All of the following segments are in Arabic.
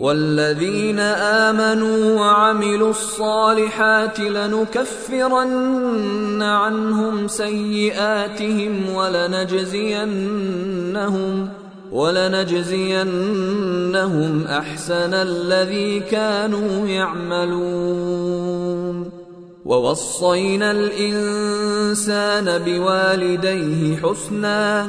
والذين آمنوا وعملوا الصالحات لنكفرن عنهم سيئاتهم ولنجزينهم ولنجزينهم أحسن الذي كانوا يعملون. ووصينا الإنسان بوالديه حسنا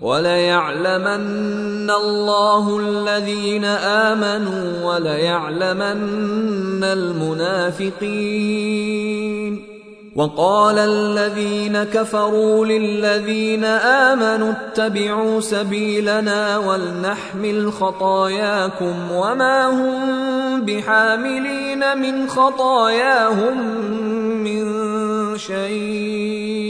وليعلمن الله الذين آمنوا وليعلمن المنافقين. وقال الذين كفروا للذين آمنوا اتبعوا سبيلنا ولنحمل خطاياكم وما هم بحاملين من خطاياهم من شيء.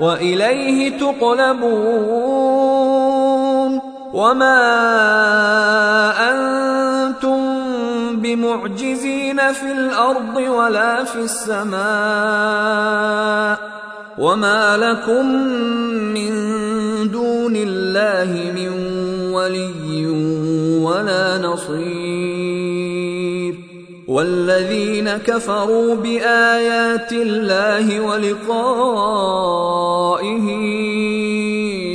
وإليه تقلبون وما أنتم بمعجزين في الأرض ولا في السماء وما لكم من دون الله من ولي ولا نصير والذين كفروا بآيات الله ولقائه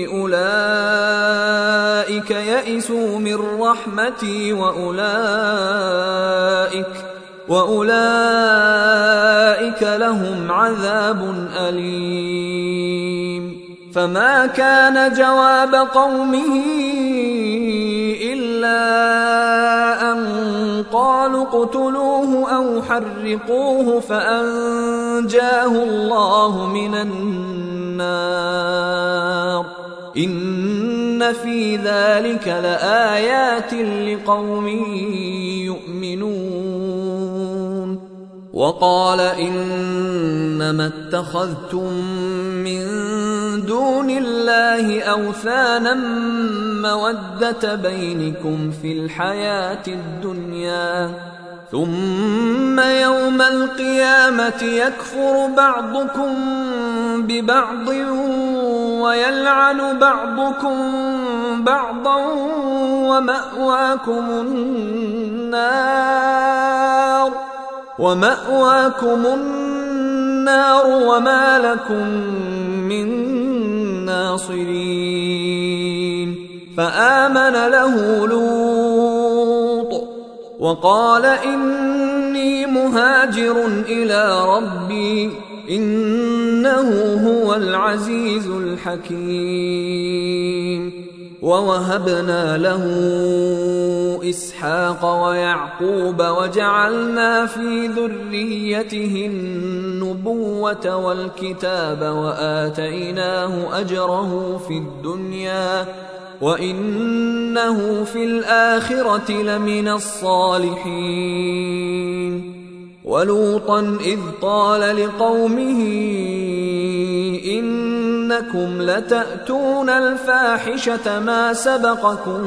أولئك يئسوا من رحمتي وأولئك وأولئك لهم عذاب أليم. فما كان جواب قومه إلا قالوا اقتلوه أو حرقوه فأنجاه الله من النار. إن في ذلك لآيات لقوم يؤمنون. وقال إنما اتخذتم من دون الله أوثانا مودة بينكم في الحياة الدنيا. ثم يوم القيامة يكفر بعضكم ببعض ويلعن بعضكم بعضا ومأواكم النار. ومأواكم النار وما لكم من ناصرين فآمن له لوط وقال إني مهاجر إلى ربي إنه هو العزيز الحكيم. ووهبنا له إسحاق ويعقوب وجعلنا في ذريته النبوة والكتاب وآتيناه أجره في الدنيا وإنه في الآخرة لمن الصالحين. ولوطا إذ قال لقومه إنكم لتأتون الفاحشة ما سبقكم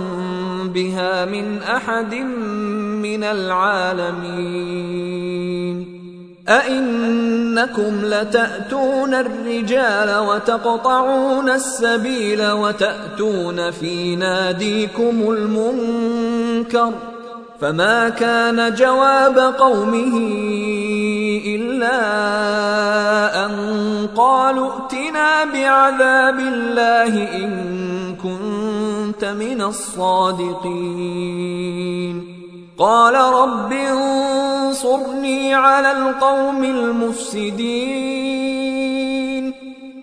بها من أحد من العالمين. أئنكم لتأتون الرجال وتقطعون السبيل وتأتون في ناديكم المنكر فما كان جواب قومه إلا أن قالوا ائتنا بعذاب الله إن كنت من الصادقين. قال رب انصرني على القوم المفسدين.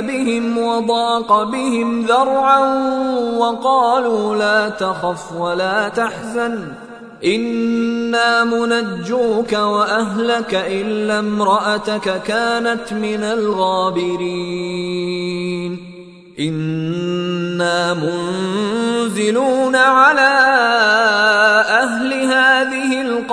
بهم وضاق بهم ذرعا وقالوا لا تخف ولا تحزن. إنا منجوك وأهلك إلا امرأتك كانت من الغابرين. إنا منزلون على أهل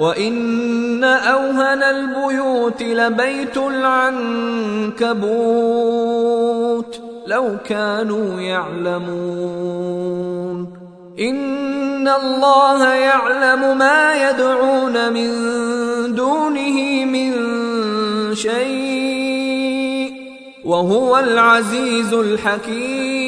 وان اوهن البيوت لبيت العنكبوت لو كانوا يعلمون ان الله يعلم ما يدعون من دونه من شيء وهو العزيز الحكيم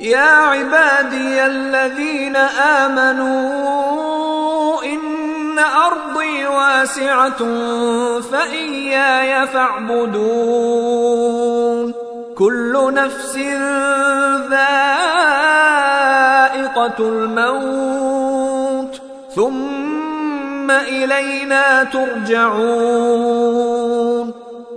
يا عبادي الذين آمنوا إن أرضي واسعة فإياي فاعبدون. كل نفس ذائقة الموت. ثم إلينا ترجعون.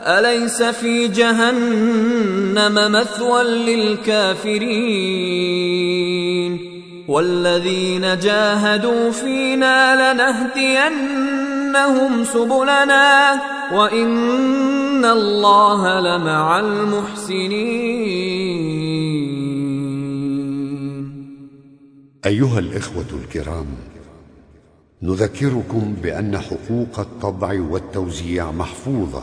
أليس في جهنم مثوى للكافرين؟ والذين جاهدوا فينا لنهدينهم سبلنا وإن الله لمع المحسنين. أيها الإخوة الكرام نذكركم بأن حقوق الطبع والتوزيع محفوظة.